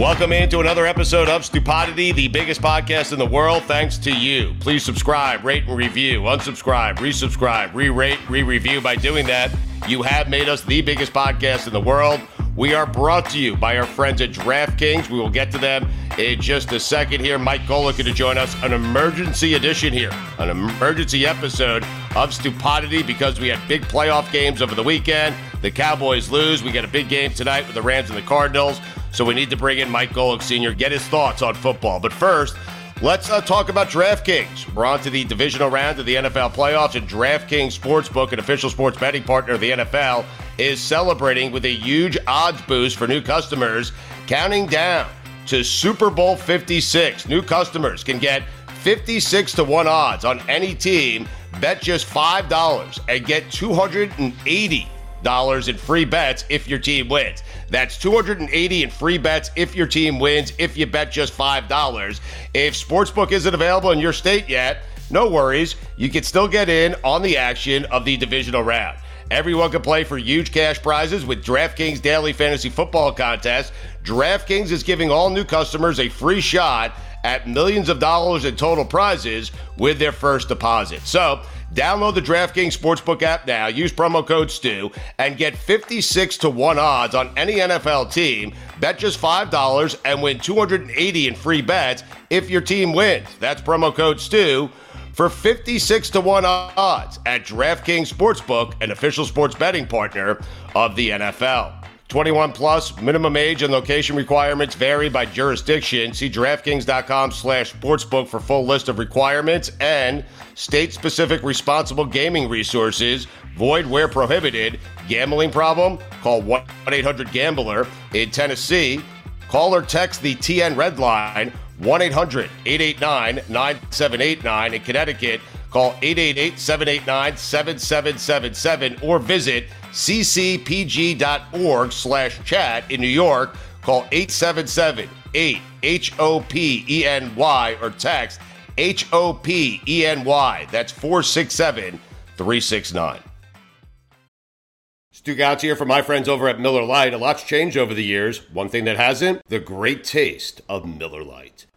Welcome into another episode of Stupidity, the biggest podcast in the world, thanks to you. Please subscribe, rate, and review. Unsubscribe, resubscribe, re rate, re review. By doing that, you have made us the biggest podcast in the world. We are brought to you by our friends at DraftKings. We will get to them in just a second here. Mike Golic to join us, an emergency edition here, an emergency episode of Stupidity because we had big playoff games over the weekend. The Cowboys lose. We got a big game tonight with the Rams and the Cardinals. So we need to bring in Mike Golic Sr., get his thoughts on football. But first, let's uh, talk about DraftKings. We're on to the divisional round of the NFL playoffs, and DraftKings Sportsbook, an official sports betting partner of the NFL, is celebrating with a huge odds boost for new customers, counting down to Super Bowl 56. New customers can get 56 to 1 odds on any team. Bet just $5 and get 280 dollars in free bets if your team wins. That's 280 in free bets if your team wins if you bet just $5. If Sportsbook isn't available in your state yet, no worries. You can still get in on the action of the divisional round. Everyone can play for huge cash prizes with DraftKings Daily Fantasy Football Contest. DraftKings is giving all new customers a free shot at millions of dollars in total prizes with their first deposit. So, Download the DraftKings Sportsbook app now, use promo code STU, and get 56 to 1 odds on any NFL team. Bet just $5 and win 280 in free bets if your team wins. That's promo code STU for 56 to 1 odds at DraftKings Sportsbook, an official sports betting partner of the NFL. 21 plus minimum age and location requirements vary by jurisdiction. See DraftKings.com slash sportsbook for full list of requirements and state-specific responsible gaming resources. Void where prohibited. Gambling problem? Call 1-800-GAMBLER. In Tennessee, call or text the TN Red Line 1-800-889-9789. In Connecticut, call 888-789-7777 or visit ccpg.org slash chat in New York. Call 877-8-HOPENY or text H-O-P-E-N-Y. That's 467-369. Stugotz here from my friends over at Miller Lite. A lot's changed over the years. One thing that hasn't, the great taste of Miller Lite.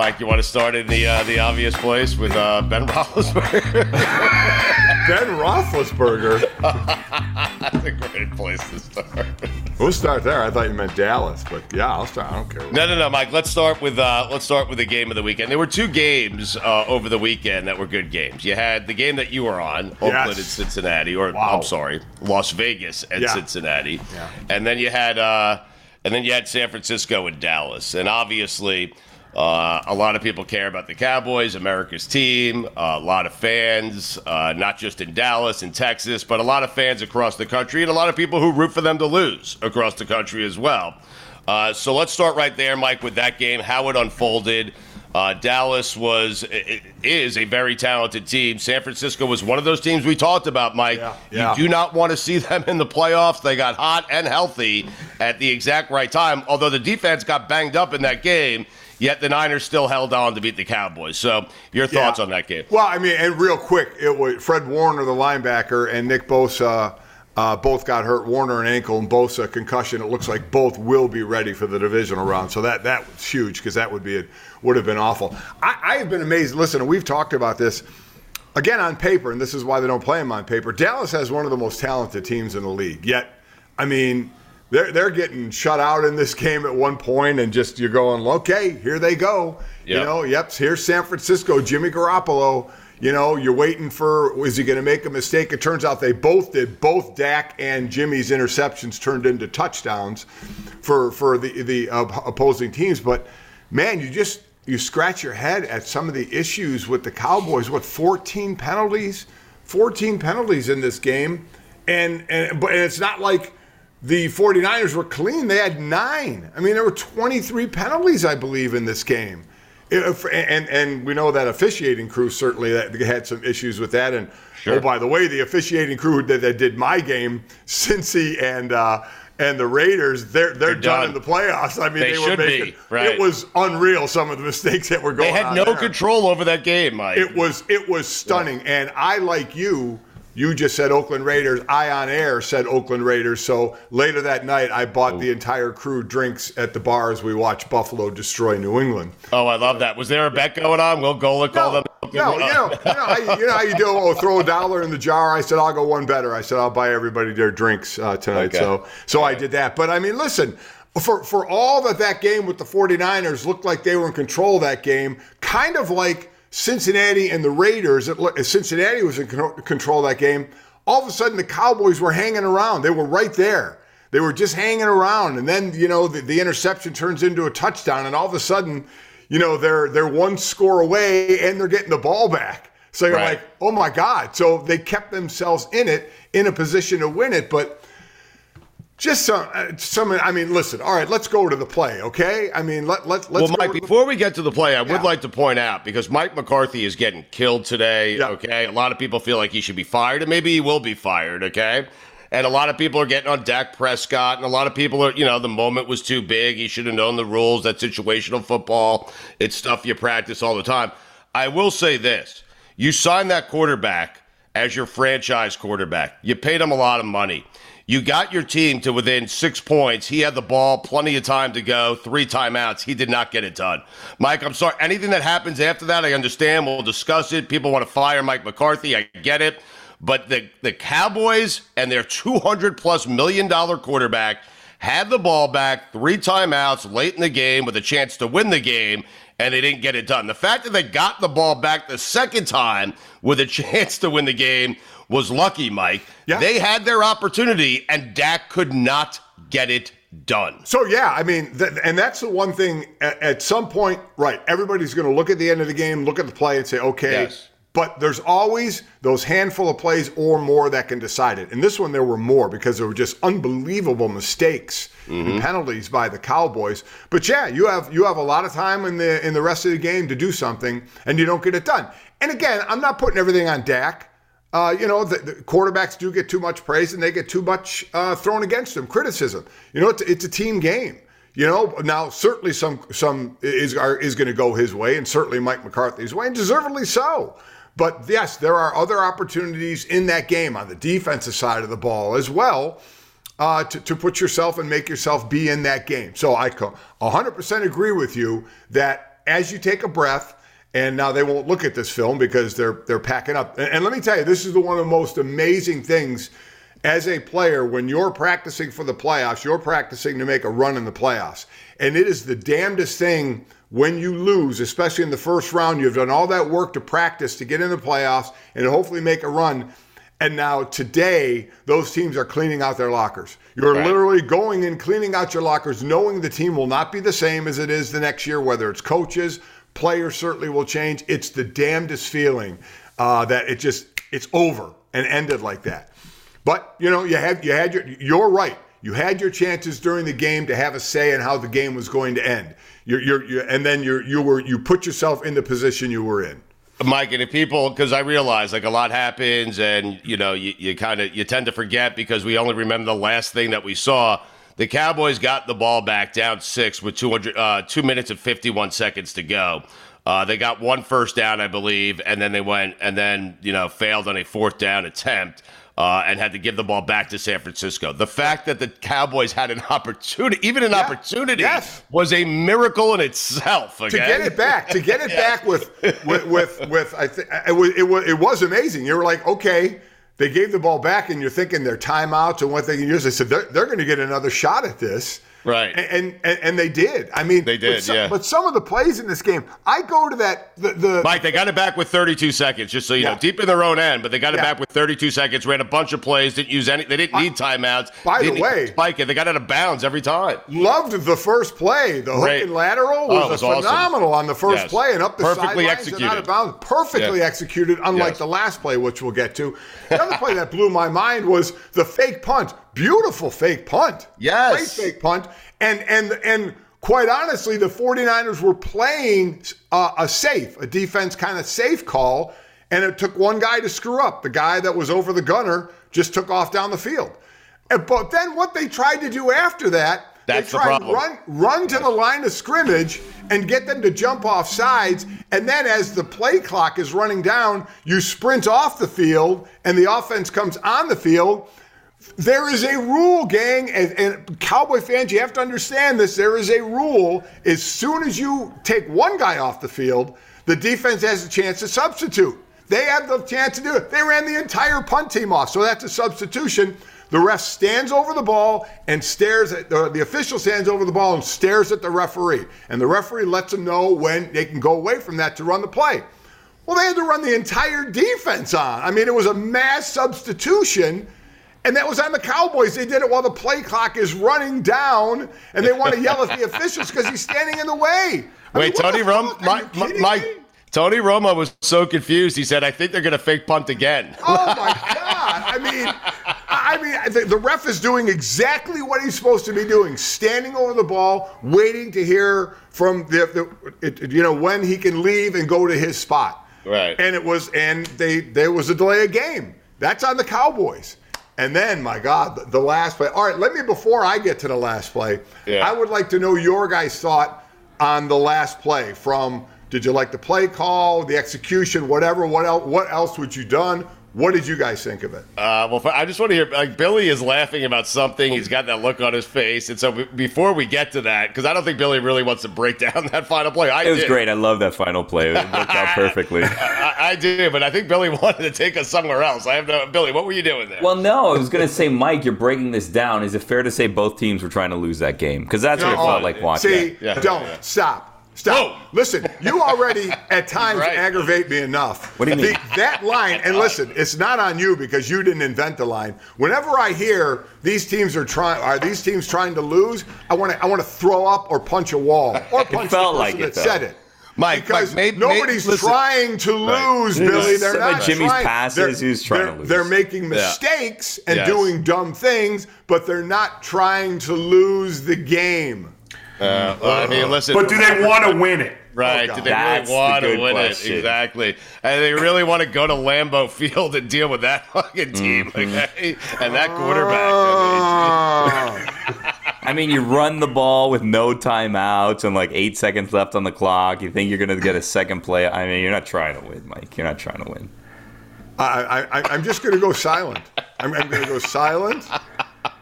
Mike, you want to start in the uh, the obvious place with uh, Ben Roethlisberger? Ben Roethlisberger. That's a great place to start. We'll start there. I thought you meant Dallas, but yeah, I'll start. I don't care. No, no, no, Mike. Let's start with uh, let's start with the game of the weekend. There were two games uh, over the weekend that were good games. You had the game that you were on, Oakland Yes. and Cincinnati, or Wow. I'm sorry, Las Vegas and Yeah. Cincinnati, Yeah. and then you had uh, and then you had San Francisco and Dallas, and obviously. Uh, a lot of people care about the Cowboys, America's team. Uh, a lot of fans, uh, not just in Dallas and Texas, but a lot of fans across the country, and a lot of people who root for them to lose across the country as well. Uh, so let's start right there, Mike, with that game, how it unfolded. Uh, Dallas was is a very talented team. San Francisco was one of those teams we talked about, Mike. Yeah, yeah. You do not want to see them in the playoffs. They got hot and healthy at the exact right time. Although the defense got banged up in that game, yet the Niners still held on to beat the Cowboys. So, your thoughts Yeah. on that game? Well, I mean, and real quick, it was Fred Warner, the linebacker, and Nick Bosa. Uh, both got hurt. Warner an ankle and Bosa concussion. It looks like both will be ready for the divisional round. So that that was huge because that would be it would have been awful. I, I have been amazed. Listen, we've talked about this again on paper, and this is why they don't play them on paper. Dallas has one of the most talented teams in the league. Yet, I mean, they're they're getting shut out in this game at one point, and just you're going, okay, here they go. You know, yep, here's San Francisco, Jimmy Garoppolo. You know, you're waiting for is he going to make a mistake? It turns out they both did. Both Dak and Jimmy's interceptions turned into touchdowns for for the the uh, opposing teams. But man, you just you scratch your head at some of the issues with the Cowboys. What 14 penalties? 14 penalties in this game, and and but and it's not like the 49ers were clean. They had nine. I mean, there were 23 penalties, I believe, in this game. If- and and we know that officiating crew certainly had some issues with that. And Sure. oh, by the way, the officiating crew that, that did my game, Cincy and uh, and the Raiders, they're they're, They're done. done. in the playoffs. I mean, They they, were making right. it was unreal. Some of the mistakes that were going. On. They had no there. control over that game, Mike. It was it was stunning, and I like you. You just said Oakland Raiders. I on air said Oakland Raiders. So later that night, I bought the entire crew drinks at the bar as we watched Buffalo destroy New England. oh, I love that. Was there a bet going on? Will Gola call them? No, you know, you know, how you, you know how you do. Oh, throw a dollar in the jar. I said I'll go one better. I said I'll buy everybody their drinks uh, tonight. Okay. So, so I did that. But I mean, listen, for for all that that game with the 49ers looked like they were in control of that game, kind of like Cincinnati and the Raiders. Cincinnati was in control of that game. All of a sudden, the Cowboys were hanging around. They were right there. They were just hanging around, and then you know the, the interception turns into a touchdown, and all of a sudden you know, they're they're one score away and they're getting the ball back. So you're Right. like, oh my God. So they kept themselves in it, in a position to win it. But just some, uh, some. I mean, listen. All right, let's go to the play, okay? I mean, let let let's. well, go Mike, to the- before we get to the play, I would like to point out because Mike McCarthy is getting killed today. Yeah. Okay, a lot of people feel like he should be fired, and maybe he will be fired. Okay, and a lot of people are getting on Dak Prescott, and a lot of people are, you know, the moment was too big. He should have known the rules. That situational football, it's stuff you practice all the time. I will say this: you signed that quarterback as your franchise quarterback. You paid him a lot of money. You got your team to within six points. He had the ball, plenty of time to go, three timeouts. He did not get it done. Mike, I'm sorry. Anything that happens after that, I understand. We'll discuss it. People want to fire Mike McCarthy. I get it. But the, the Cowboys and their 200 plus million dollar quarterback had the ball back, three timeouts late in the game with a chance to win the game, and they didn't get it done. The fact that they got the ball back the second time with a chance to win the game was lucky, Mike. Yeah. They had their opportunity, and Dak could not get it done. So yeah, I mean, th- and that's the one thing. At, at some point, right? Everybody's going to look at the end of the game, look at the play, and say, okay. Yes. But there's always those handful of plays or more that can decide it. And this one, there were more because there were just unbelievable mistakes and mm-hmm. penalties by the Cowboys. But yeah, you have you have a lot of time in the in the rest of the game to do something, and you don't get it done. And again, I'm not putting everything on Dak. Uh, you know, the, the quarterbacks do get too much praise and they get too much uh, thrown against them, criticism. You know, it's, it's a team game. You know, now certainly some some is are, is going to go his way, and certainly Mike McCarthy's way, and deservedly so. But yes, there are other opportunities in that game on the defensive side of the ball as well uh, to, to put yourself and make yourself be in that game. So I 100% agree with you that as you take a breath, and now they won't look at this film because they're they're packing up. And, and let me tell you, this is the one of the most amazing things as a player when you're practicing for the playoffs. You're practicing to make a run in the playoffs, and it is the damnedest thing when you lose, especially in the first round. You've done all that work to practice to get in the playoffs and hopefully make a run. And now today, those teams are cleaning out their lockers. You're Right. literally going and cleaning out your lockers, knowing the team will not be the same as it is the next year, whether it's coaches, players certainly will change. It's the damnedest feeling uh, that it just it's over and ended like that. But you know, you had you had your you're right. You had your chances during the game to have a say in how the game was going to end. You're, you're, you're and then you're you were you put yourself in the position you were in. Mike, and if people, because I realize like a lot happens, and you know, you, you kind of you tend to forget because we only remember the last thing that we saw. The Cowboys got the ball back down six with 200, uh, two minutes and 51 seconds to go. Uh, they got one first down, I believe, and then they went and then you know failed on a fourth down attempt. Uh, and had to give the ball back to San Francisco. The fact that the Cowboys had an opportunity, even an Yeah. opportunity, Yes. was a miracle in itself. Okay? to get it back, to get it back with with with, with I think it was, it was it was amazing. You were like, okay, they gave the ball back, and you're thinking their timeouts and what they can use. They said they're, they're going to get another shot at this. Right. And, and and they did. I mean, They did, But some, yeah. But some of the plays in this game, I go to that the, the Mike, they got it back with 32 seconds, just so you Yeah. know, deep in their own end, but they got it Yeah. back with 32 seconds, ran a bunch of plays, didn't use any, they didn't need timeouts. by the way- spike it. They got out of bounds every time. Loved the first play. The hook Great. and lateral Oh, was, it was a awesome. phenomenal on the first Yes. play and up the Perfectly and out of bounds. Perfectly executed, unlike Yes. the last play, which we'll get to. The other play that blew my mind was the fake punt. Beautiful fake punt. Yes. Great fake punt. And and and quite honestly, the 49ers were playing uh, a safe, a defense kind of safe call, and it took one guy to screw up. The guy that was over the gunner just took off down the field. And- But then what they tried to do after that, That's they the tried problem. run run to the line of scrimmage and get them to jump off sides. And then as the play clock is running down, you sprint off the field and the offense comes on the field. There is a rule, gang, and, and Cowboy fans, you have to understand this. There is a rule. As soon as you take one guy off the field, the defense has a chance to substitute. They have the chance to do it. They ran the entire punt team off, so that's a substitution. The ref stands over the ball and stares at the, the official stands over the ball and stares at the referee, and the referee lets them know when they can go away from that to run the play. Well, they had to run the entire defense on. I mean, it was a mass substitution. And that was on the Cowboys. They did it while the play clock is running down, and they want to yell at the officials because he's standing in the way. I Wait, mean, Tony Romo, my, my, my- Tony Romo was so confused. He said, "I think they're going to fake punt again." Oh my God! I mean, I I mean, the, the ref is doing exactly what he's supposed to be doing: standing over the ball, waiting to hear from the, the it, you know, when he can leave and go to his spot. Right. And it was, and they there was a delay of game. That's on the Cowboys. And then, my God, the, last play. All right, let me before I get to the last play, Yeah. I would like to know your guys' thought on the last play. From did you like the play call, the execution, whatever? What else? What else would you done? What did you guys think of it? Uh, well, I just want to hear. Like Billy is laughing about something. He's got that look on his face, and so b- before we get to that, because I don't think Billy really wants to break down that final play. I It was did. great. I love that final play. It worked out perfectly. I, I do, but I think Billy wanted to take us somewhere else. I have no. Billy, what were you doing there? Well, no, I was going to say, Mike, you're breaking this down. Is it fair to say both teams were trying to lose that game? Because that's what it No. felt like watching. See, Yeah. don't stop. Stop. Listen, you already at times Right. aggravate me enough. What do you mean? The- that line, and listen, it's not on you because you didn't invent the line. Whenever I hear these teams are trying, are these teams trying to lose? I want to, I want to throw up or punch a wall or punch felt the like person it, that though. said it. Mike, because Mike, may- may- nobody's listen. trying to lose, Right. Billy. They're Some of not Jimmy's trying. passes, they're, he trying they're, to lose. They're making mistakes and Yes. doing dumb things, but they're not trying to lose the game. Uh, well, I mean, listen. But do they want to win it? Right? Oh, do they That's really want the to win question. it? Exactly. And they really want to go to Lambeau Field and deal with that fucking team Mm-hmm. okay? and that quarterback. I mean, Oh. I mean, you run the ball with no timeouts and like eight seconds left on the clock. You think you're going to get a second play. I mean, you're not trying to win, Mike. You're not trying to win. I, I, I'm just going to go silent. I'm, I'm going to go silent.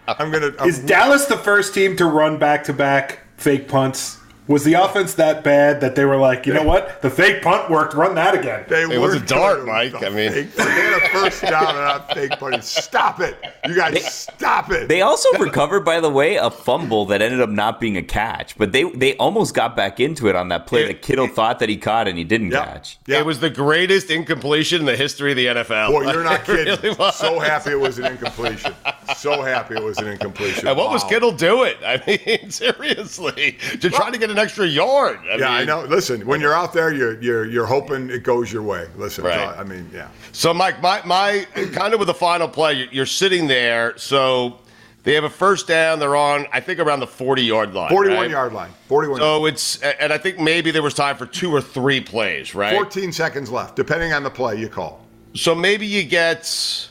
I'm going to. Is Dallas the first team to run back to back fake punts? Was the offense that bad that they were like, you know what? The fake punt worked. Run that again. They It was were a dart. Mike. I mean- fake- they had a first down and not fake buddy. Stop it, you guys! stop it. They also recovered, by the way, a fumble that ended up not being a catch. But they they almost got back into it on that play that Kittle thought that he caught and he didn't Yeah. catch. Yeah. It was the greatest incompletion in the history of the NFL. Boy, you're not kidding. really was. so happy it was an incompletion. So happy it was an incompletion. And what was Wow. Kittle doing? I mean, seriously, to try to get an extra yard. I Yeah, I know. Listen, when you're out there, you're you're you're hoping it goes your way. Listen, Right. I mean, yeah. So, Mike, my, my kind of with the final play, you're, you're sitting there. So they have a first down. They're on, I think, around the 40 yard line. 41 right? yard line. 41. So it's, and I think maybe there was time for two or three plays, right? 14 seconds left, depending on the play you call. So maybe you get,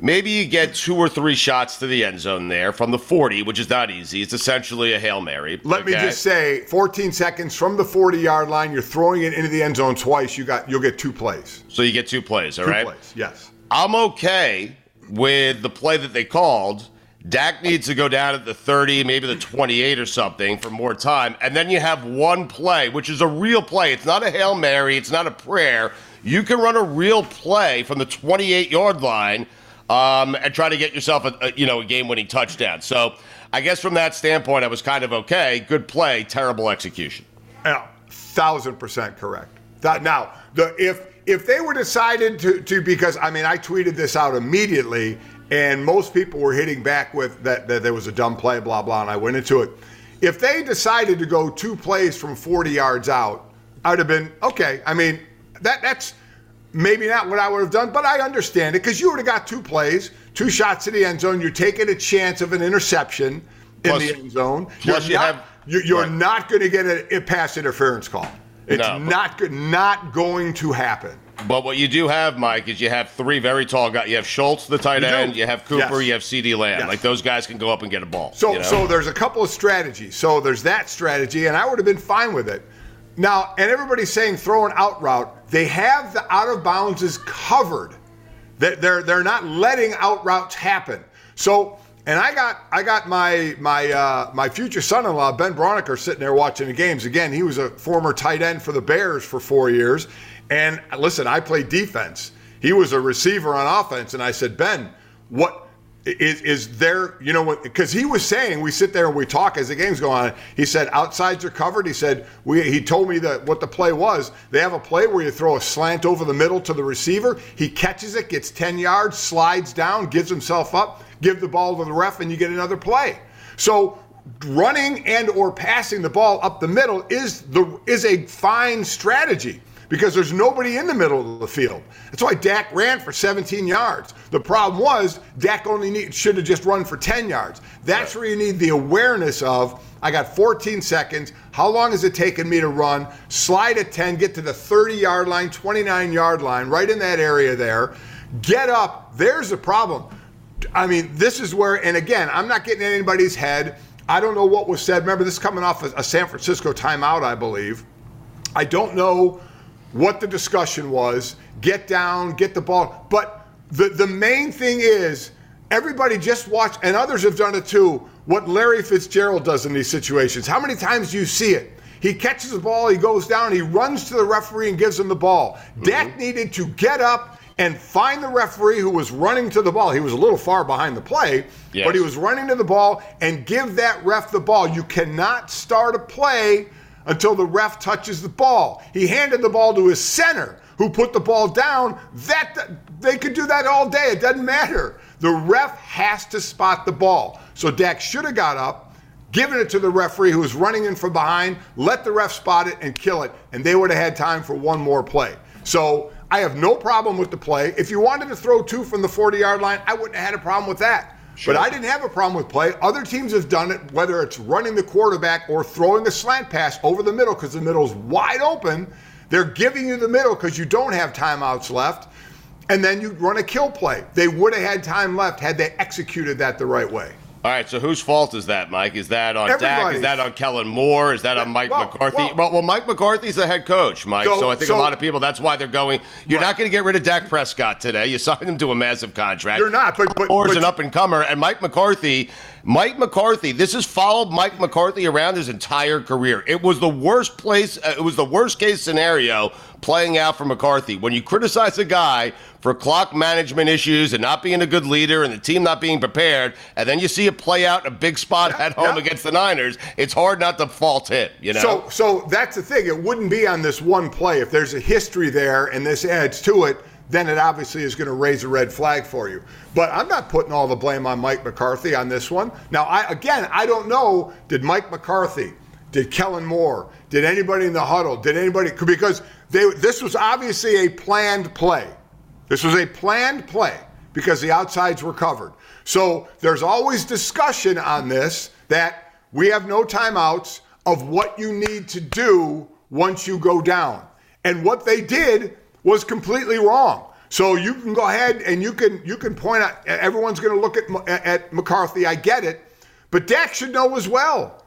maybe you get two or three shots to the end zone there from the 40, which is not easy. It's essentially a hail mary. Let me just say, 14 seconds from the 40 yard line, you're throwing it into the end zone twice. You got you'll get two plays. So you get two plays, all Two right? plays. Yes. I'm okay with the play that they called. Dak needs to go down at the 30, maybe the 28 or something for more time. And then you have one play, which is a real play. It's not a Hail Mary, it's not a prayer. You can run a real play from the 28 yard line um, and try to get yourself a, a you know a game winning touchdown. So I guess from that standpoint, I was kind of okay. Good play, terrible execution. Yeah, thousand percent correct. That now, the if if they were decided to to because I mean I tweeted this out immediately, and most people were hitting back with that that there was a dumb play, blah blah, and I went into it. If they decided to go two plays from 40 yards out, I'd have been okay. I mean that that's maybe not what I would have done, but I understand it because you would have got two plays, two shots to the end zone. You're taking a chance of an interception in Plus- the end zone. plus you're you not, have- you're, you're right. not going to get a, a pass interference call. It's No, not good, not going to happen. But what you do have, Mike, is you have three very tall guys. You have Schultz, the tight You do. end. You have Cooper. Yes. You have CeeDee Lamb. Yes. Like those guys can go up and get a ball. So, you know? so there's a couple of strategies. So there's that strategy, and I would have been fine with it. Now, and everybody's saying throw an out route. They have the out of bounds is covered. They're, they're not letting out routes happen. So, and I got I got my my uh, my future son-in-law Ben Braunecker sitting there watching the games. Again, he was a former tight end for the Bears for four years. And listen, I played defense. He was a receiver on offense, and I said, Ben, what? Is is there you know because he was saying we sit there and we talk as the game's going on. He said outsides are covered. He said we he told me that what the play was they have a play where you throw a slant over the middle to the receiver. He catches it gets 10 yards slides down gives himself up give the ball to the ref and you get another play. So running and or passing the ball up the middle is the is a fine strategy because there's nobody in the middle of the field. That's why Dak ran for 17 yards. The problem was Dak only need, should have just run for 10 yards. That's right. where you need the awareness of I got 14 seconds. How long has it taken me to run? Slide at 10, get to the 30 yard line, 29 yard line, right in that area there. Get up. There's the problem. I mean, this is where, and again, I'm not getting in anybody's head. I don't know what was said. Remember, this is coming off a San Francisco timeout, I believe. I don't know what the discussion was. Get down, get the ball. But the, the main thing is everybody just watch, and others have done it too, what Larry Fitzgerald does in these situations. How many times do you see it? He catches the ball, he goes down, he runs to the referee and gives him the ball. Mm-hmm. Dak needed to get up and find the referee who was running to the ball. He was a little far behind the play, yes. but he was running to the ball and give that ref the ball. You cannot start a play until the ref touches the ball. He handed the ball to his center who put the ball down. That they could do that all day. It doesn't matter. The ref has to spot the ball. So Dak should have got up, given it to the referee who was running in from behind, let the ref spot it and kill it, and they would have had time for one more play. So I have no problem with the play. If you wanted to throw two from the 40 yard line, I wouldn't have had a problem with that. Sure. But I didn't have a problem with play. Other teams have done it, whether it's running the quarterback or throwing a slant pass over the middle because the middle's wide open. They're giving you the middle because you don't have timeouts left. And then you run a kill play. They would have had time left had they executed that the right way. All right, so whose fault is that, Mike? Is that on Dak? Is that on Kellen Moore? Is that on Mike well, McCarthy? Well, well, well, Mike McCarthy's the head coach, Mike. So, so I think so, a lot of people, that's why they're going. You're right. not going to get rid of Dak Prescott today. You signed him to a massive contract. You're not, but, but Moore's an up and comer, and Mike McCarthy. Mike McCarthy. This has followed Mike McCarthy around his entire career. It was the worst place. Uh, it was the worst case scenario playing out for McCarthy. When you criticize a guy for clock management issues and not being a good leader and the team not being prepared, and then you see it play out in a big spot yeah, at home yeah. against the Niners, it's hard not to fault him. You know. So, so that's the thing. It wouldn't be on this one play if there's a history there and this adds to it. Then it obviously is going to raise a red flag for you. But I'm not putting all the blame on Mike McCarthy on this one. Now, I again, I don't know. Did Mike McCarthy? Did Kellen Moore? Did anybody in the huddle? Did anybody? Because they, this was obviously a planned play. This was a planned play because the outsides were covered. So there's always discussion on this that we have no timeouts of what you need to do once you go down. And what they did was completely wrong. So you can go ahead and you can you can point out everyone's going to look at at McCarthy. I get it, but Dak should know as well.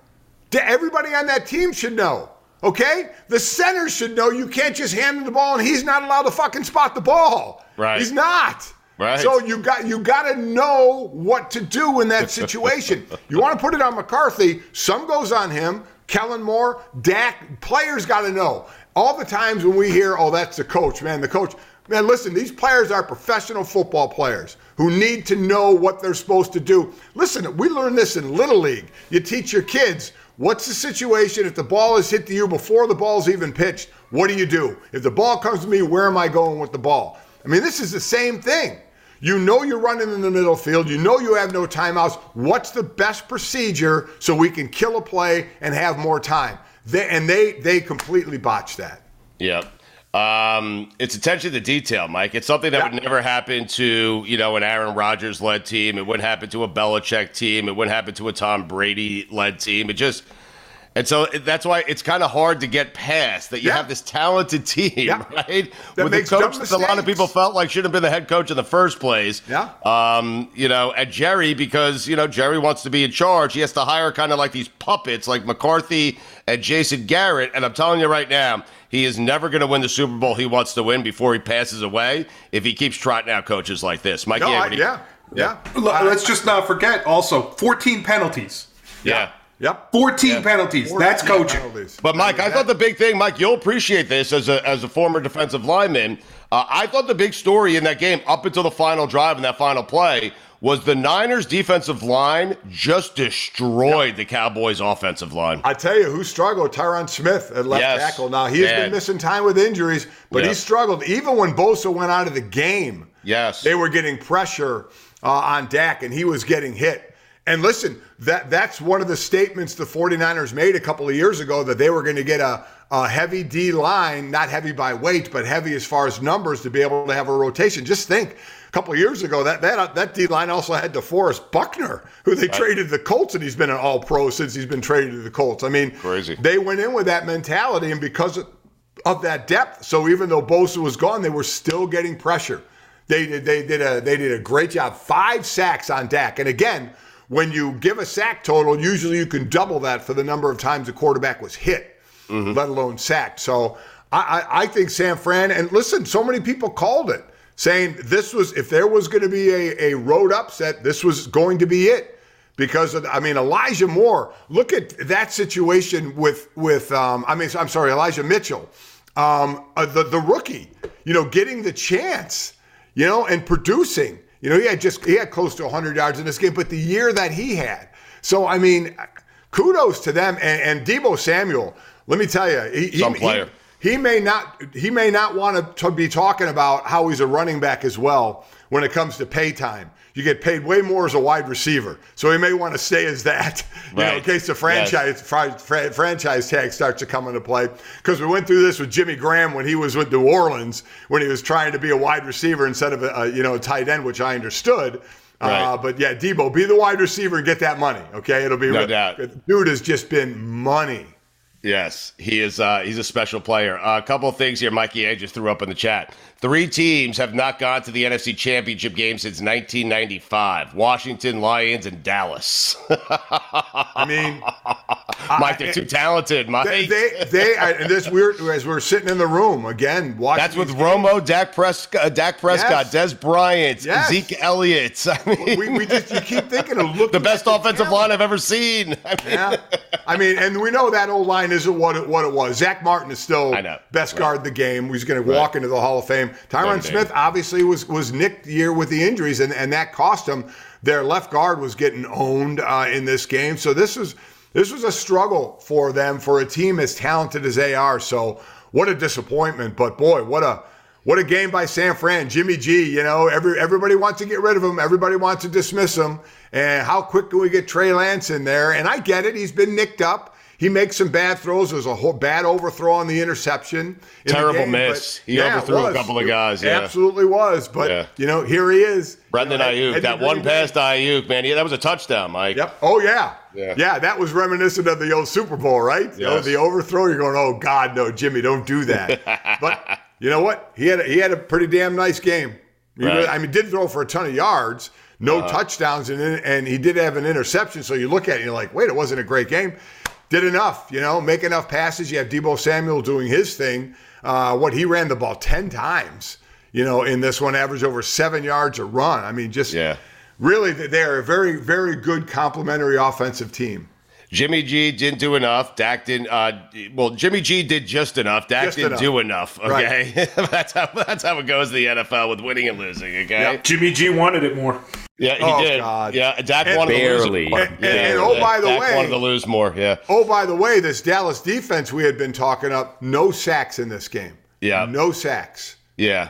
Everybody on that team should know. Okay? The center should know you can't just hand him the ball and he's not allowed to fucking spot the ball. Right. He's not. Right. So you got you got to know what to do in that situation. you want to put it on McCarthy, some goes on him. Kellen Moore, Dak, players got to know. All the times when we hear, "Oh, that's the coach," man, the coach. Man, listen, these players are professional football players who need to know what they're supposed to do. Listen, we learn this in Little League. You teach your kids What's the situation if the ball is hit to you before the ball's even pitched? What do you do? If the ball comes to me, where am I going with the ball? I mean, this is the same thing. You know you're running in the middle field. You know you have no timeouts. What's the best procedure so we can kill a play and have more time? They, and they they completely botched that. Yep. Um, it's attention to detail, Mike. It's something that yeah. would never happen to you know an Aaron Rodgers led team. It wouldn't happen to a Belichick team. It wouldn't happen to a Tom Brady led team. It just and so that's why it's kind of hard to get past that you yeah. have this talented team, yeah. right? That With the coach that a lot of people felt like should have been the head coach in the first place. Yeah. Um, you know, at Jerry, because, you know, Jerry wants to be in charge. He has to hire kind of like these puppets like McCarthy and Jason Garrett. And I'm telling you right now, he is never going to win the Super Bowl he wants to win before he passes away if he keeps trotting out coaches like this. Mike, no, I, yeah, yeah. Let's just not forget also 14 penalties. Yeah. Yep. 14 penalties. That's coaching. penalties. But Mike, I thought the big thing, Mike, you'll appreciate this as a as a former defensive lineman. Uh, I thought the big story in that game, up until the final drive and that final play, was the Niners' defensive line just destroyed the Cowboys' offensive line. I tell you who struggled, Tyron Smith at left Yes. tackle. Now he has Man. been missing time with injuries, but Yeah. he struggled. Even when Bosa went out of the game, Yes. they were getting pressure uh, on Dak, and he was getting hit. And listen, that that's one of the statements the 49ers made a couple of years ago that they were going to get a, a heavy D line, not heavy by weight, but heavy as far as numbers to be able to have a rotation. Just think, a couple of years ago, that that that D line also had DeForest Buckner, who they traded to the Colts, and he's been an All Pro since he's been traded to the Colts. I mean, Crazy. They went in with that mentality, and because of, of that depth, so even though Bosa was gone, they were still getting pressure. They did they did a they did a great job. Five sacks on Dak, and again, when you give a sack total, usually you can double that for the number of times the quarterback was hit, let alone sacked. So I, I, I think San Fran, and listen, so many people called it, saying this was if there was going to be a, a road upset, this was going to be it. Because of, I mean Elijah Moore, look at that situation with with um, I mean I'm sorry Elijah Mitchell, um, uh, the the rookie, you know, getting the chance, you know, and producing. You know, he had just he had close to 100 yards in this game, but the year that he had. So I mean, kudos to them and, and Deebo Samuel. Let me tell you, he, Some he, player. He, he may not he may not want to be talking about how he's a running back as well when it comes to pay time. You get paid way more as a wide receiver, so he may want to stay as that. You know, in case the franchise fri- fran- franchise tag starts to come into play. Because we went through this with Jimmy Graham when he was with New Orleans, when he was trying to be a wide receiver instead of a, a you know a tight end, which I understood. Uh, Right. but yeah, Deebo, be the wide receiver and get that money. Okay, it'll be No real- doubt. Dude has just been money. Yes, he is. Uh, he's a special player. Uh, a couple of things here, Mikey A just threw up in the chat. Three teams have not gone to the NFC Championship game since 1995: Washington, Lions, and Dallas. I mean, Mike, they're too talented, Mike. they they, they are, and this weird as we're sitting in the room again watching. That's with Romo, Dak Prescott, uh, Dak Prescott, Yes. Dez Bryant, Yes. Zeke Elliott. I mean, we, we just you keep thinking of looking the best offensive talent. line I've ever seen. I mean, Yeah, I mean, and we know that old line isn't what it, what it was. Zack Martin is still I best Right. guard in the game. He's going to walk into the Hall of Fame. Tyron One day. Smith obviously was was nicked year with the injuries, and, and that cost him. Their left guard was getting owned uh, in this game, so this was this was a struggle for them for a team as talented as they are. So what a disappointment! But boy, what a what a game by San Fran. Jimmy G, you know, every everybody wants to get rid of him. Everybody wants to dismiss him. And how quick can we get Trey Lance in there? And I get it. He's been nicked up. He makes some bad throws. There was a whole bad overthrow on the interception. in the Terrible game, miss. He yeah, overthrew a couple of guys, yeah. Absolutely was. But, Yeah. you know, here he is. Brandon You know, Aiyuk, that one pass to Aiyuk, man, yeah, that was a touchdown, Mike. Yep. Oh yeah. Yeah. Yeah. That was reminiscent of the old Super Bowl, right? You know, the overthrow. You're going, oh God, no, Jimmy, don't do that. but you know what? He had a, he had a pretty damn nice game. Right. really- I mean, did throw for a ton of yards, no Uh-huh. touchdowns, and and he did have an interception. So you look at it, and you're like, wait, it wasn't a great game. Did enough, you know, make enough passes. You have Deebo Samuel doing his thing. Uh, what he ran the ball ten times, you know, in this one, averaged over seven yards a run. I mean, just Yeah. really, they're a very, very good complementary offensive team. Jimmy G didn't do enough. Dak didn't. Uh, well, Jimmy G did just enough. Dak Just didn't enough. do enough. Okay, that's how that's how it goes in the NFL with winning and losing. Okay. Jimmy G wanted it more. Yeah, he Oh, did. God. Yeah, Dak And- wanted Barely. to lose. more. And- and- and, oh, by the Dak way- wanted to lose more. Yeah. Oh, by the way, this Dallas defense we had been talking up, no sacks in this game. Yeah. No sacks. Yeah.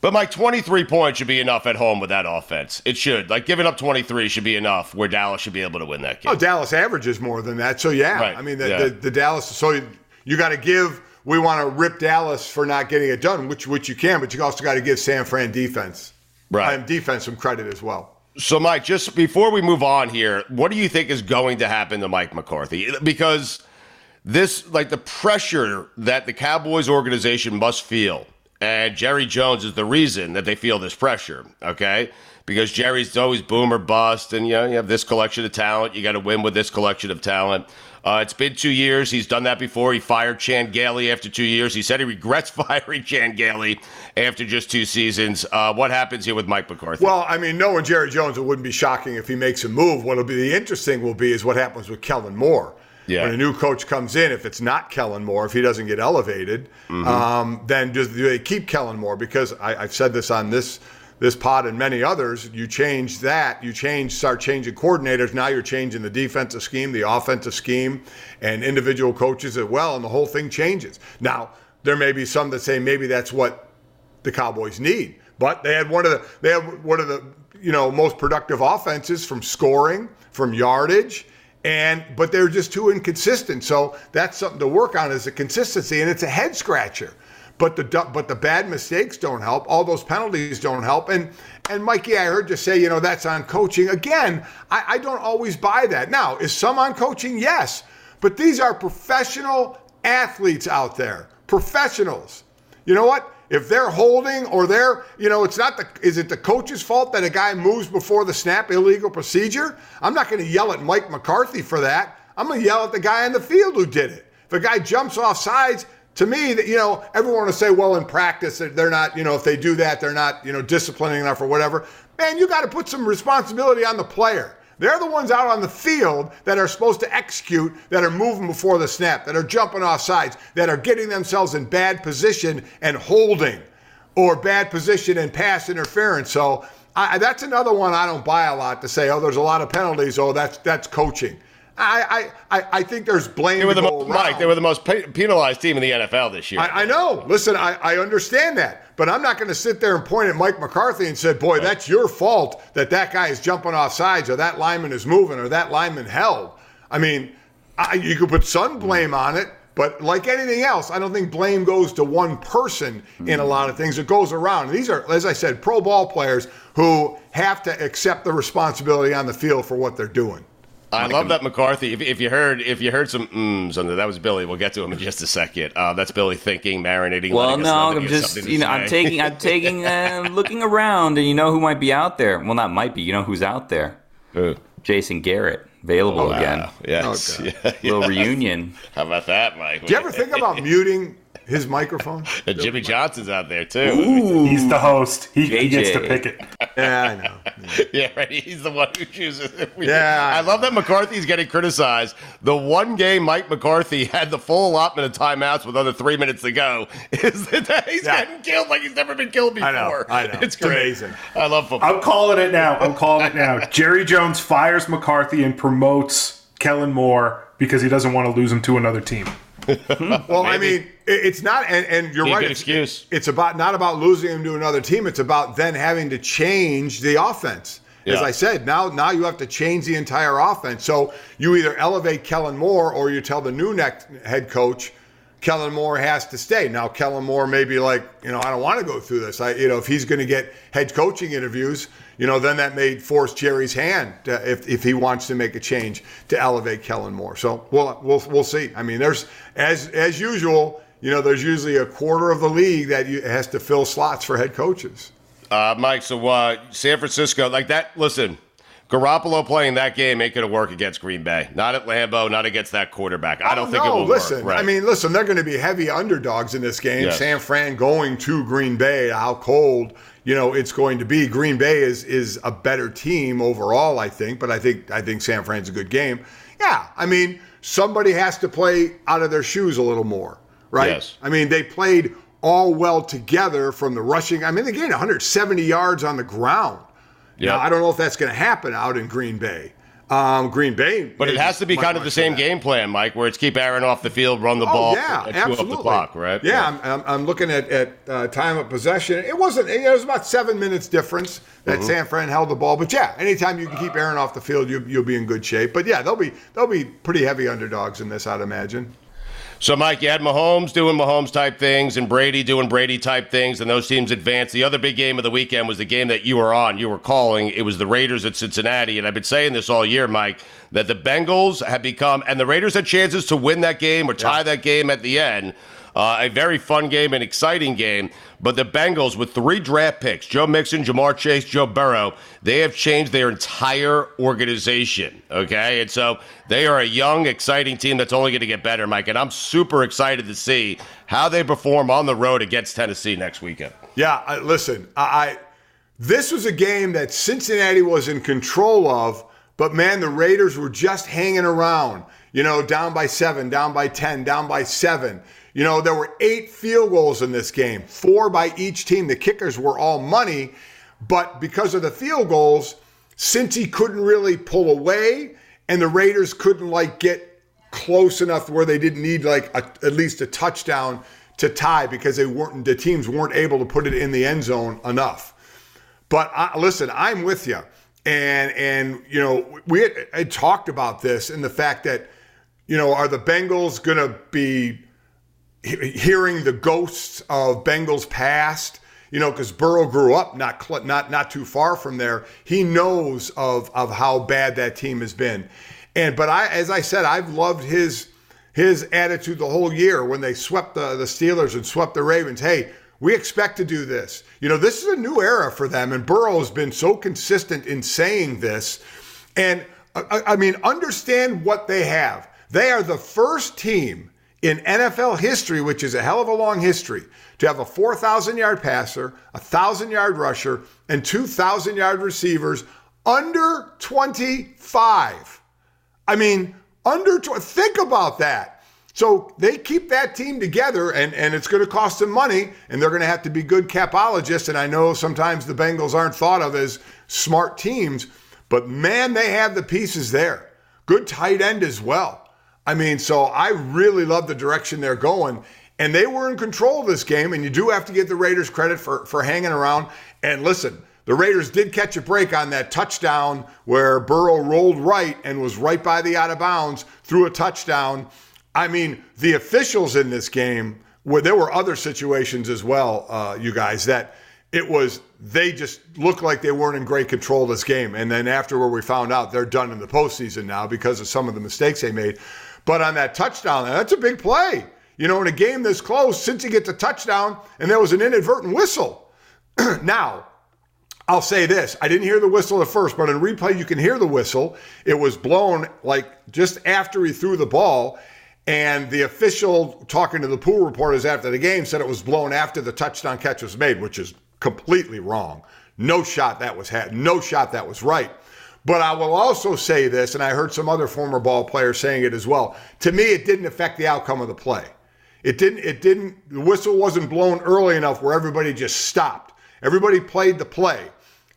But Mike, 23 points should be enough at home with that offense. It should. Like giving up 23 should be enough where Dallas should be able to win that game. Oh, Dallas averages more than that. So, yeah. Right. I mean, the, Yeah. the, the Dallas, so you, you got to give, we want to rip Dallas for not getting it done, which, which you can, but you also got to give San Fran defense. Right. Um, defense some credit as well. So, Mike, just before we move on here, what do you think is going to happen to Mike McCarthy? Because this, like the pressure that the Cowboys organization must feel And Jerry Jones is the reason that they feel this pressure, okay? Because Jerry's always boom or bust, and you know, you have this collection of talent. You got to win with this collection of talent. Uh, it's been two years. He's done that before. He fired Chan Gailey after two years. He said he regrets firing Chan Gailey after just two seasons. Uh, what happens here with Mike McCarthy? Well, I mean, knowing Jerry Jones, it wouldn't be shocking if he makes a move. What'll be the interesting will be is what happens with Kellen Moore. Yeah. When a new coach comes in, if it's not Kellen Moore, if he doesn't get elevated, Mhm. um, then do they keep Kellen Moore? Because I, I've said this on this this pod and many others. You change that, you change, start changing coordinators. Now you're changing the defensive scheme, the offensive scheme, and individual coaches as well, and the whole thing changes. Now there may be some that say maybe that's what the Cowboys need. But they had one of the they had one of the you know most productive offenses from scoring, from yardage, and but they're just too inconsistent. So that's something to work on is a consistency, and it's a head scratcher. But the but the bad mistakes don't help. All those penalties don't help. And and Mikey, I heard you say you know that's on coaching. Again, I, I don't always buy that. Now is some on coaching? Yes, but these are professional athletes out there, professionals. You know what? If they're holding or they're, you know, it's not the, is it the coach's fault that a guy moves before the snap, illegal procedure? I'm not going to yell at Mike McCarthy for that. I'm going to yell at the guy on the field who did it. If a guy jumps off sides, to me, that you know, everyone will say, well, in practice, they're- not, you know, if they do that, they're not, you know, disciplining enough or whatever. Man, you got to put some responsibility on the player. They're the ones out on the field that are supposed to execute, that are moving before the snap, that are jumping off sides, that are getting themselves in bad position and holding, or bad position and pass interference. So I, that's another one I don't buy a lot to say, oh, there's a lot of penalties. Oh, that's that's coaching. I I, I, think there's blame. They were the go mo- Mike. They were the most penalized team in the NFL this year. I, I know. Listen, I, I understand that, but I'm not going to sit there and point at Mike McCarthy and say, "Boy, that's your fault that that guy is jumping off sides, or that lineman is moving, or that lineman held." I mean, I, you could put some blame mm. on it, but like anything else, I don't think blame goes to one person in a mm. lot of things. It goes around. And these are, as I said, pro ball players who have to accept the responsibility on the field for what they're doing. I love that McCarthy. If, if you heard, if you heard some mms under that was Billy. We'll get to him in just a second. Uh, that's Billy thinking, marinating. Well, no, I'm just you know I'm taking I'm taking uh, looking around, and you know who might be out there. Well, not might be. You know who's out there? Who? Jason Garrett, available Oh, wow. again. Yes. Okay. Yeah, Little reunion. How about that, Mike? Do you ever think about muting his microphone? And Jimmy Johnson's out there too. He's the host. He, he gets to pick it. Yeah, I know. yeah, right. He's the one who chooses. Yeah. I love that McCarthy's getting criticized. The one game Mike McCarthy had the full allotment of timeouts with under three minutes to go is that he's Yeah. getting killed like he's never been killed before. I know, I know. It's It's great. amazing. I love football. I'm calling it now. I'm calling it now. Jerry Jones fires McCarthy and promotes Kellen Moore because he doesn't want to lose him to another team. Well, I mean, it's not, and, and you're right. good it's, excuse. It's about not about losing him to another team. It's about then having to change the offense. As I said, now now you have to change the entire offense. So you either elevate Kellen Moore or you tell the new head coach, Kellen Moore has to stay. Now Kellen Moore may be like, you know, I don't want to go through this. I, you know, if he's going to get head coaching interviews, you know, then that may force Jerry's hand uh, if, if he wants to make a change to elevate Kellen Moore. So we'll we'll we'll see. I mean, there's as as usual, you know, there's usually a quarter of the league that you, has to fill slots for head coaches. Uh, Mike, so uh, San Francisco, like that. Listen, Garoppolo playing that game ain't going to work against Green Bay. Not at Lambeau. Not against that quarterback. I oh, don't Oh, think it will listen, work. Right. I mean, listen, they're going to be heavy underdogs in this game. Yes. San Fran going to Green Bay, how cold, you know, it's going to be. Green Bay is is a better team overall, I think, but I think I think San Fran's a good game. Yeah, I mean, somebody has to play out of their shoes a little more, right? Yes. I mean, they played all well together from the rushing. I mean, they gained 170 yards on the ground. Now, Yeah. I don't know if that's going to happen out in Green Bay. Um, Green Bay, But it has to be kind of the same game plan, Mike, where it's keep Aaron off the field, run the ball, Oh, yeah, and chew up absolutely. the clock, right? Yeah, I'm, I'm, I'm looking at, at uh, time of possession. It wasn't. It was about seven minutes difference that Mhm. San Fran held the ball. But yeah, anytime you can keep Aaron off the field, you, you'll be in good shape. But yeah, they'll be they'll be pretty heavy underdogs in this, I'd imagine. So, Mike, you had Mahomes doing Mahomes type things and Brady doing Brady type things, and those teams advanced. The other big game of the weekend was the game that you were on, you were calling. It was the Raiders at Cincinnati. And I've been saying this all year, Mike, that the Bengals have become, and the Raiders had chances to win that game or tie that game at the end. Uh, a very fun game, an exciting game. But the Bengals, with three draft picks, Joe Mixon, Ja'Marr Chase, Joe Burrow, they have changed their entire organization. Okay. And so they are a young, exciting team that's only going to get better, Mike. And I'm super excited to see how they perform on the road against Tennessee next weekend. Yeah. I, listen, I, I this was a game that Cincinnati was in control of, but man, the Raiders were just hanging around. You know, down by seven, down by 10, down by seven. You know, there were eight field goals in this game, four by each team. The kickers were all money, but because of the field goals, Cincy couldn't really pull away, and the Raiders couldn't like get close enough where they didn't need like a, at least a touchdown to tie because they weren't the teams weren't able to put it in the end zone enough. But I, listen, I'm with you, and and you know we had, had talked about this and the fact that you know are the Bengals going to be hearing the ghosts of Bengals past, you know, because Burrow grew up not not not too far from there. He knows of of how bad that team has been, and but I, as I said, I've loved his his attitude the whole year when they swept the the Steelers and swept the Ravens. Hey, we expect to do this. You know, this is a new era for them, and Burrow has been so consistent in saying this. And I, I mean, understand what they have. They are the first team in NFL history, which is a hell of a long history, to have a 4,000 yard passer, a 1,000 yard rusher, and 2,000 yard receivers under 25. I mean, under 20. Think about that. So they keep that team together, and, and it's going to cost them money, and they're going to have to be good capologists. And I know sometimes the Bengals aren't thought of as smart teams, but man, they have the pieces there. Good tight end as well. I mean, so I really love the direction they're going. And they were in control of this game. And you do have to give the Raiders credit for, for hanging around. And listen, the Raiders did catch a break on that touchdown where Burrow rolled right and was right by the out of bounds, threw a touchdown. I mean, the officials in this game, where there were other situations as well, uh, you guys, that it was they just looked like they weren't in great control of this game. And then afterward, we found out they're done in the postseason now because of some of the mistakes they made. But on that touchdown, that's a big play. You know, in a game this close, since he gets a touchdown and there was an inadvertent whistle. now, I'll say this. I didn't hear the whistle at first, but in replay, you can hear the whistle. It was blown like just after he threw the ball. And the official talking to the pool reporters after the game said it was blown after the touchdown catch was made, which is completely wrong. No shot that was had. No shot that was right. But I will also say this, and I heard some other former ball players saying it as well. To me, it didn't affect the outcome of the play. It didn't, it didn't, the whistle wasn't blown early enough where everybody just stopped. Everybody played the play.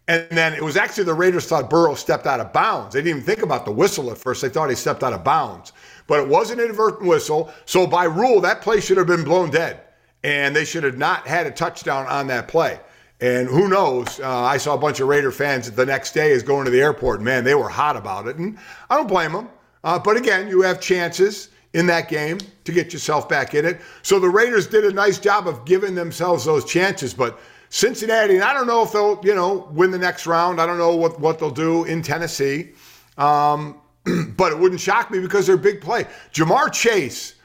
And then it was actually the Raiders thought Burrow stepped out of bounds. They didn't even think about the whistle at first. They thought he stepped out of bounds. But it was an inadvertent whistle. So by rule, that play should have been blown dead. And they should have not had a touchdown on that play. And who knows? Uh, I saw a bunch of Raider fans the next day is going to the airport. Man, they were hot about it, and I don't blame them. Uh, but again, you have chances in that game to get yourself back in it. So the Raiders did a nice job of giving themselves those chances. But Cincinnati, and I don't know if they'll, you know, win the next round. I don't know what, what they'll do in Tennessee. Um, but it wouldn't shock me because they're big play. Ja'Marr Chase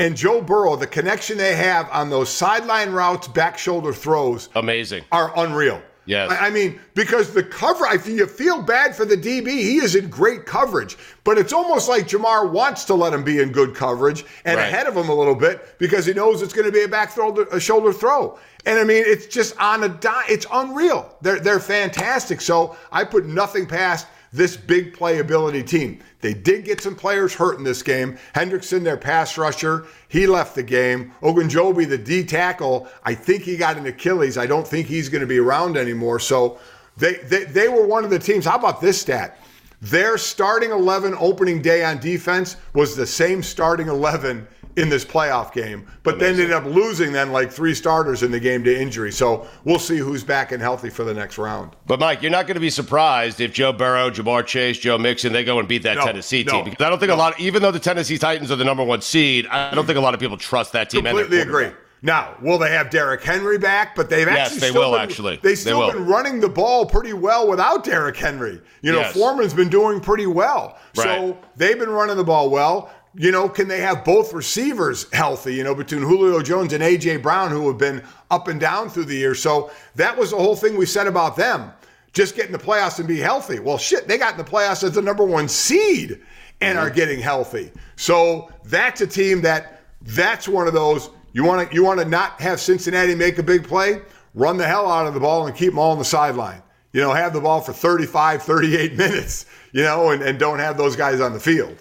and Joe Burrow, the connection they have on those sideline routes, back shoulder throws, amazing, are unreal. Yes. I mean, because the cover, I feel you feel bad for the DB. He is in great coverage, but it's almost like Ja'Marr wants to let him be in good coverage and right. ahead of him a little bit because he knows it's going to be a back throw, a shoulder throw. And I mean, it's just on a dime. It's unreal. They're they're fantastic. So I put nothing past this big playability team. They did get some players hurt in this game. Hendrickson, their pass rusher, he left the game. Ogunjobi, the D tackle, I think he got an Achilles. I don't think he's going to be around anymore. So they, they, they were one of the teams. How about this stat? Their starting 11 opening day on defense was the same starting 11 in this playoff game, but then ended up losing then like three starters in the game to injury. So we'll see who's back and healthy for the next round. But Mike, you're not going to be surprised if Joe Burrow, Ja'Marr Chase, Joe Mixon, they go and beat that no, Tennessee team. No, because I don't think no. a lot, of, even though the Tennessee Titans are the number one seed, I don't think a lot of people trust that team. Completely agree. Now, will they have Derrick Henry back? But they've yes, actually they still will been, actually. They've still they been running the ball pretty well without Derrick Henry. You know, yes. Foreman's been doing pretty well. Right. So they've been running the ball well. You know, can they have both receivers healthy, you know, between Julio Jones and A.J. Brown, who have been up and down through the year? So that was the whole thing we said about them just get in the playoffs and be healthy. Well, shit, they got in the playoffs as the number one seed and are mm-hmm. getting healthy. So that's a team that that's one of those you want to you want to not have Cincinnati make a big play, run the hell out of the ball and keep them all on the sideline. You know, have the ball for 35, 38 minutes, you know, and, and don't have those guys on the field.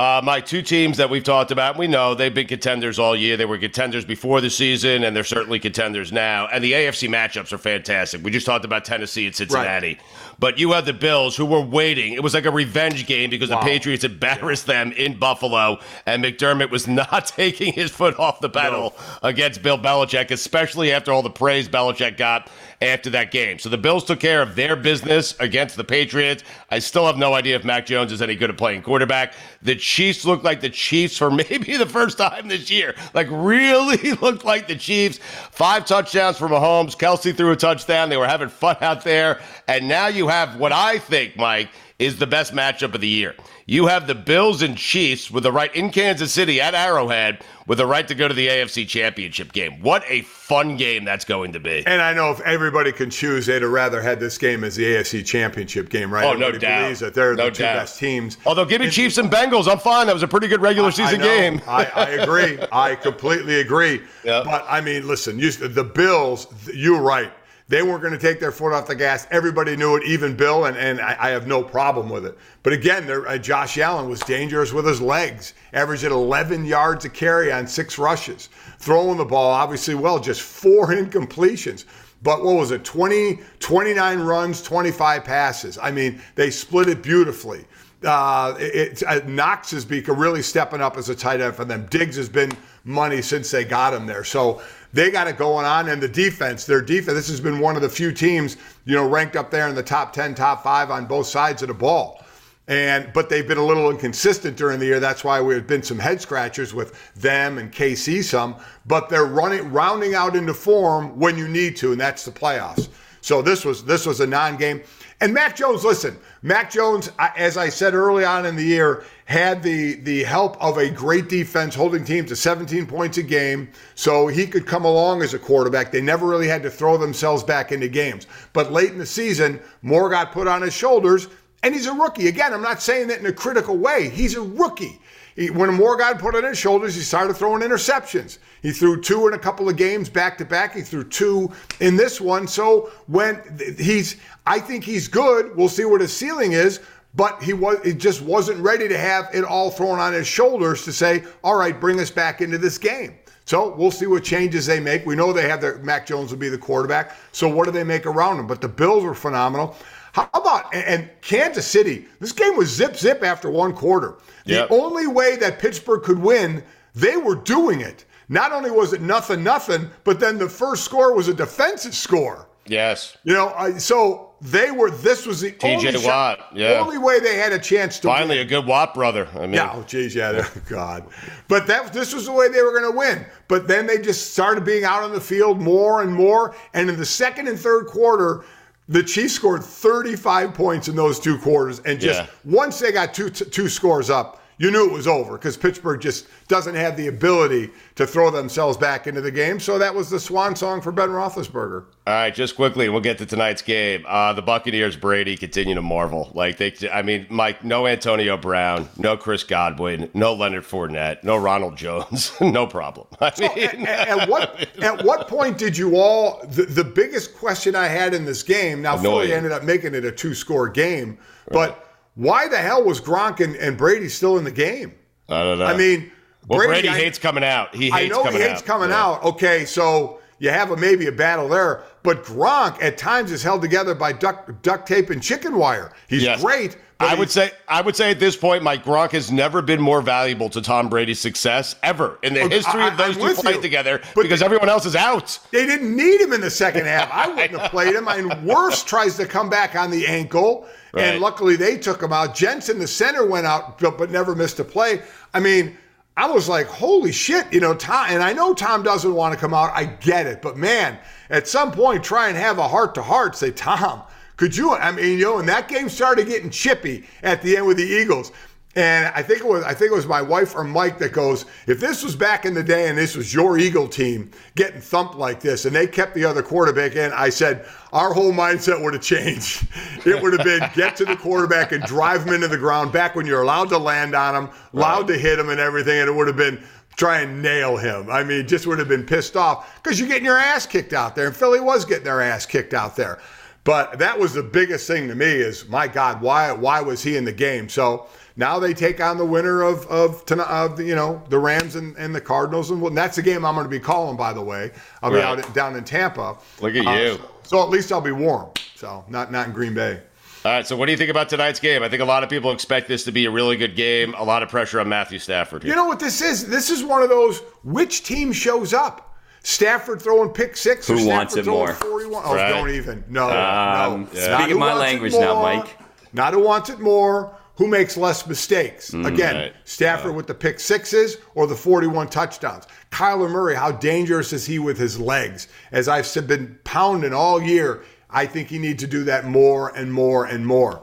Uh, my two teams that we've talked about, we know they've been contenders all year. They were contenders before the season, and they're certainly contenders now. And the AFC matchups are fantastic. We just talked about Tennessee and Cincinnati. Right. But you had the Bills who were waiting. It was like a revenge game because wow. the Patriots embarrassed them in Buffalo, and McDermott was not taking his foot off the pedal no. against Bill Belichick, especially after all the praise Belichick got after that game. So the Bills took care of their business against the Patriots. I still have no idea if Mac Jones is any good at playing quarterback. The Chiefs looked like the Chiefs for maybe the first time this year. Like really looked like the Chiefs. Five touchdowns for Mahomes. Kelce threw a touchdown. They were having fun out there. And now you have what I think, Mike, is the best matchup of the year. You have the Bills and Chiefs with the right in Kansas City at Arrowhead with the right to go to the AFC Championship game. What a fun game that's going to be. And I know if everybody can choose, they'd have rather had this game as the AFC Championship game, right? Oh, everybody no doubt. believes that they're no the two doubt. best teams. Although, give me and, Chiefs and Bengals. I'm fine. That was a pretty good regular season I, I game. I, I, agree. I completely agree. Yep. But, I mean, listen, you, the Bills, you're right. They weren't going to take their foot off the gas. Everybody knew it, even Bill, and, and I, I have no problem with it. But again, uh, Josh Allen was dangerous with his legs, averaging 11 yards a carry on six rushes, throwing the ball obviously well, just four incompletions. But what was it? 20, 29 runs, 25 passes. I mean, they split it beautifully. Uh, it, uh, Knox is really stepping up as a tight end for them. Diggs has been money since they got him there. So they got it going on. And the defense, their defense, this has been one of the few teams, you know, ranked up there in the top 10, top five on both sides of the ball. And but they've been a little inconsistent during the year. That's why we've been some head scratchers with them and KC some. But they're running rounding out into form when you need to, and that's the playoffs. So this was this was a non-game. And Mac Jones, listen, Mac Jones, as I said early on in the year, had the the help of a great defense holding teams to 17 points a game, so he could come along as a quarterback. They never really had to throw themselves back into games. But late in the season, more got put on his shoulders, and he's a rookie. Again, I'm not saying that in a critical way. He's a rookie. He, when more got put on his shoulders, he started throwing interceptions. He threw two in a couple of games back to back. He threw two in this one. So when he's, I think he's good. We'll see what his ceiling is. But he was, he just wasn't ready to have it all thrown on his shoulders to say, "All right, bring us back into this game." So we'll see what changes they make. We know they have their Mac Jones will be the quarterback. So what do they make around him? But the Bills were phenomenal. How about and Kansas City? This game was zip zip after one quarter. Yep. The only way that Pittsburgh could win, they were doing it. Not only was it nothing nothing, but then the first score was a defensive score. Yes. You know, so they were. This was the TJ only Watt. shot, Yeah. only way they had a chance to Finally, win. a good Watt brother. I mean, Yeah, oh geez, yeah, God. But that this was the way they were going to win. But then they just started being out on the field more and more. And in the second and third quarter, the Chiefs scored 35 points in those two quarters. And just Yeah. once they got two two scores up, you knew it was over because Pittsburgh just doesn't have the ability to throw themselves back into the game. So that was the swan song for Ben Roethlisberger. All right, just quickly, we'll get to tonight's game. Uh, the Buccaneers, Brady, continue to marvel. Like they, I mean, Mike, no Antonio Brown, no Chris Godwin, no Leonard Fournette, no Ronald Jones, no problem. I So mean, at, at what at what point did you all? The, the biggest question I had in this game. Now, Philly Annoying. ended up making it a two score game, but why the hell was Gronk and, and Brady still in the game? I don't know. I mean, well, Brady, I- hates coming out. He I hates know coming he hates out. coming Yeah. out. Okay, so you have a, maybe a battle there, but Gronk at times is held together by duct, duct tape and chicken wire. He's Yes. great. I would say I would say at this point, Mike Gronk has never been more valuable to Tom Brady's success ever in the history I- of those I'm two playing together But because the- everyone else is out. They didn't need him in the second half. I wouldn't have played him. And Wirfs tries to come back on the ankle, Right. and luckily they took him out. Jensen, the center, went out, but, but never missed a play. I mean, I was like, holy shit, you know, Tom. And I know Tom doesn't want to come out. I get it, but man, at some point, try and have a heart to heart. Say, Tom, could you? I mean, you know, and that game started getting chippy at the end with the Eagles. And I think it was I think it was my wife or Mike that goes, if this was back in the day and this was your Eagle team getting thumped like this, and they kept the other quarterback in, I said our whole mindset would have changed. It would have been get to the quarterback and drive him into the ground. Back when you're allowed to land on him, allowed to hit him and everything, and it would have been try and nail him. I mean, just would have been pissed off because you're getting your ass kicked out there, and Philly was getting their ass kicked out there. But that was the biggest thing to me is my God, why why was he in the game? So now they take on the winner of of, of you know the Rams and, and the Cardinals, and, that's the game I'm going to be calling. By the way, I'll be out down in Tampa. Look at Uh, you. so, so at least I'll be warm. So not not in Green Bay. All right, so what do you think about tonight's game? I think a lot of people expect this to be a really good game. A lot of pressure on Matthew Stafford. Here. You know what this is? This is one of those which team shows up. Stafford throwing pick six or Who Stafford wants it more? 41. Oh, Right. don't even. No, Um, no. yeah. Speaking my wants it language now, Mike. Not who wants it more, who makes less mistakes. Mm, Again, right. Stafford with the pick sixes or the 41 touchdowns. Kyler Murray, how dangerous is he with his legs? As I've been pounding all year, I think he needs to do that more and more and more.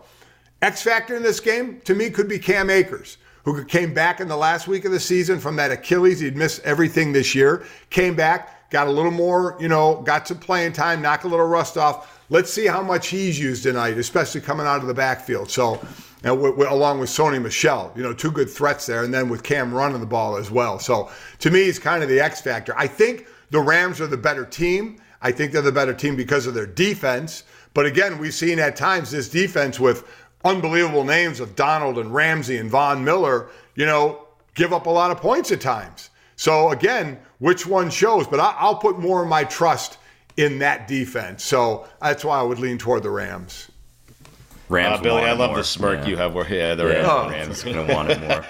X factor in this game to me could be Cam Akers, who came back in the last week of the season from that Achilles. He'd missed everything this year. Came back, got a little more, you know, got some playing time, knocked a little rust off. Let's see how much he's used tonight, especially coming out of the backfield. So, and along with Sony Michel, you know, two good threats there, and then with Cam running the ball as well. So, to me, he's kind of the X factor. I think the Rams are the better team. I think they're the better team because of their defense. But again, we've seen at times this defense with unbelievable names of Donald and Ramsey and Von Miller, you know, give up a lot of points at times. So again, which one shows? But I, I'll put more of my trust in that defense. So that's why I would lean toward the Rams. Rams Uh, Billy, want I love more. the smirk Yeah. you have. Where yeah, the Yeah, Rams. the the Rams gonna want it more.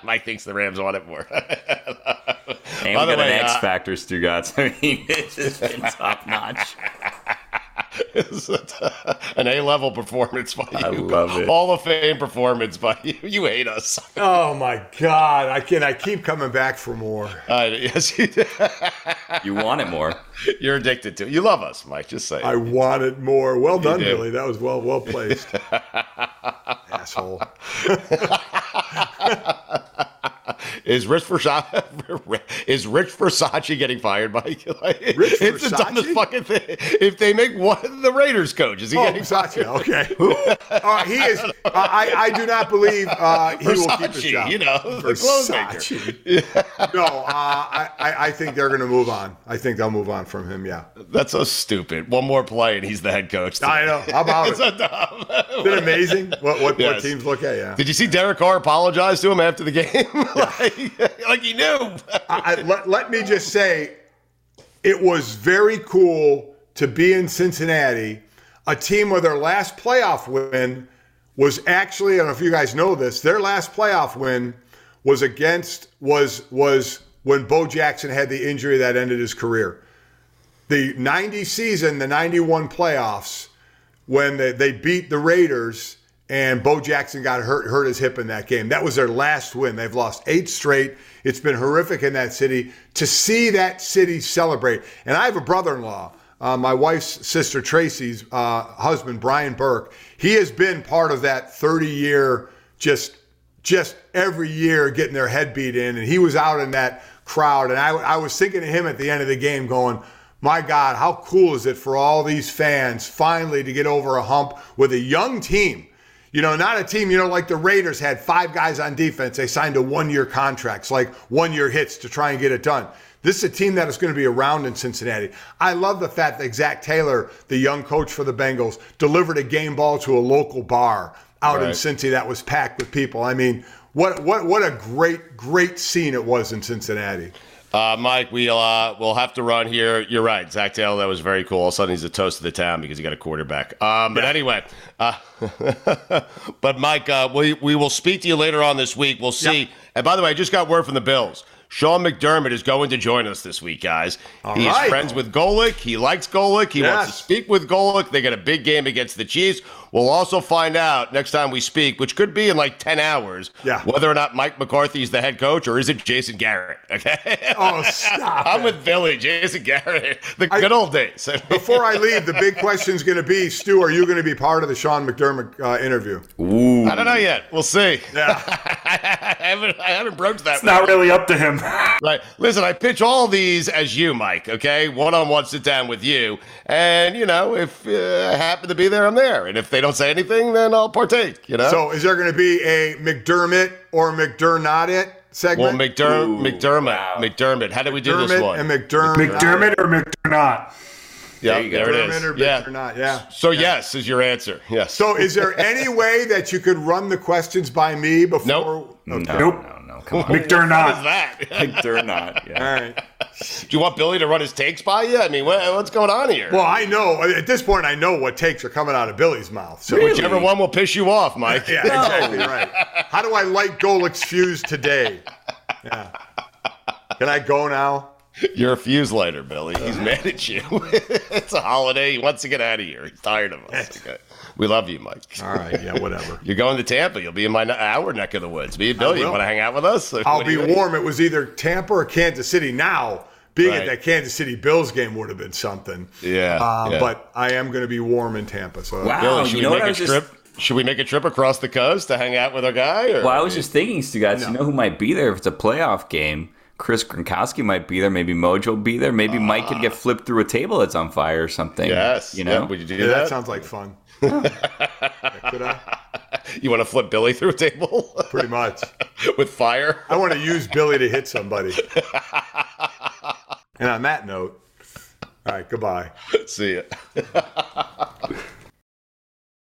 Mike thinks the Rams want it more. And By we the got way, an X uh, Factor, Stugotz. I mean, it's just been top notch. An A level performance by you. I love it. Hall of Fame performance by you. You hate us. Oh my God! I can I keep coming back for more. Uh, yes, you, do. You want it more. You're addicted to it. You love us, Mike. Just say. it. want it more. Well done, do. Billy. That was well well placed. Asshole. Is Rich Versace is Rich Versace getting fired by like, Rich It's the dumbest fucking thing. If they make one of the Raiders coach, is he Oh, getting Versace. Okay. Uh, he is. Uh, I, I do not believe uh, he will keep his job. you know, the clothes maker. Versace. no, uh, I, I I think they're going to move on. I think they'll move on from him. Yeah. That's so stupid. One more play and he's the head coach. I know. How about It's it? so dumb. Isn't it amazing what what, Yes. what teams look at? Yeah. Did you see Derek Carr apologize to him after the game? like, like he knew. I, I- let, let me just say, it was very cool to be in Cincinnati, a team where their last playoff win was actually, I don't know if you guys know this, their last playoff win was against was was when Bo Jackson had the injury that ended his career. The 90 season, the 91 playoffs, when they, they beat the Raiders and Bo Jackson got hurt hurt his hip in that game. That was their last win. They've lost eight straight. It's been horrific in that city. To see that city celebrate, and I have a brother-in-law, uh, my wife's sister Tracy's uh, husband Brian Burke. He has been part of that 30-year just just every year getting their head beat in, and he was out in that crowd. And I, I was thinking of him at the end of the game, going, "My God, how cool is it for all these fans finally to get over a hump with a young team?" You know, not a team, you know, like the Raiders had five guys on defense. They signed a one year contracts, like one year hits to try and get it done. This is a team that is going to be around in Cincinnati. I love the fact that Zac Taylor, the young coach for the Bengals, delivered a game ball to a local bar out in Right. Cincy that was packed with people. I mean, what what what a great great scene it was in Cincinnati. Uh, Mike, we'll uh, we'll have to run here. You're right, Zac Taylor. That was very cool. All of a sudden, he's the toast of the town because he got a quarterback. Um, but anyway, uh, but Mike, uh, we we will speak to you later on this week. We'll see. And by the way, I just got word from the Bills. Sean McDermott is going to join us this week, guys. All He's right. friends with Golic. He likes Golic. He wants to speak with Golic. They got a big game against the Chiefs. We'll also find out next time we speak, which could be in like 10 hours, Yeah. whether or not Mike McCarthy is the head coach or is it Jason Garrett? Okay. Oh, stop I'm it. with Billy, Jason Garrett, the good old days. Before I leave, the big question is going to be, Stu, are you going to be part of the Sean McDermott uh, interview? Ooh. I don't know yet. We'll see. Yeah. I haven't, I haven't broached that. It's not really up to him. Right. Listen, I pitch all these as you, Mike, okay? One on one sit down with you. And, you know, if uh, I happen to be there, I'm there. And if they don't say anything, then I'll partake, you know? So is there going to be a McDermott or McDermott it well, segment? McDerm- McDermott. McDermott. How do we do this one? and McDermott. McDermott or McDermott? yeah, There you there it McDermott is. or yeah. McDermott, yeah. So, yes is your answer. Yes. So is there any way that you could run the questions by me before? Nope. No, Okay. Nope. no, no. Come on. what is McDermott. that? They're. Yeah. All right. do you want Billy to run his takes by you? I mean, what, what's going on here? Well, I know at this point I know what takes are coming out of Billy's mouth. So Whichever one will piss you off, Mike. yeah, exactly right. How do I light Golic's fuse today? Yeah. Can I go now? You're a fuse lighter, Billy. He's mad at you. it's a holiday. He wants to get out of here. He's tired of us. Okay. We love you, Mike. All right. Yeah. Whatever. You're going to Tampa. You'll be in my our neck of the woods. Me and Billy, you want to hang out with us? I'll What be warm. It was either Tampa or Kansas City. Now, being Right. at that Kansas City Bills game would have been something. Yeah, Uh, yeah. But I am going to be warm in Tampa. So Wow. Billy, should you know we what make a trip? just- Should we make a trip across the coast to hang out with our guy? Or? Well, I was just thinking, Stu, guys, you know who might be there if it's a playoff game? Chris Gronkowski might be there. Maybe Mojo will be there. Maybe Mike could get flipped through a table that's on fire or something. yes. You Yeah, know? would you do Yeah, that? that sounds like fun. Could I? you want to flip Billy through a table Pretty much. with fire? I want to use Billy to hit somebody. and on that note, all right, goodbye. See ya.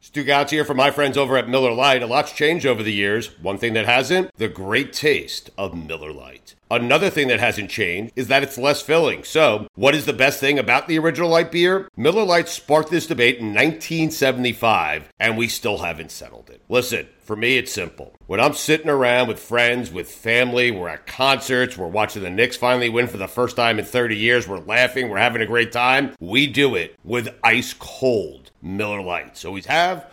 Stugotz here from my friends over at Miller Lite. A lot's changed over the years. One thing that hasn't, the great taste of Miller Lite. Another thing that hasn't changed is that it's less filling. So, what is the best thing about the original light beer? Miller Lite sparked this debate in 1975, and we still haven't settled it. Listen, for me, it's simple. When I'm sitting around with friends, with family, we're at concerts, we're watching the Knicks finally win for the first time in 30 years, we're laughing, we're having a great time, we do it with ice cold Miller Lites. Always have,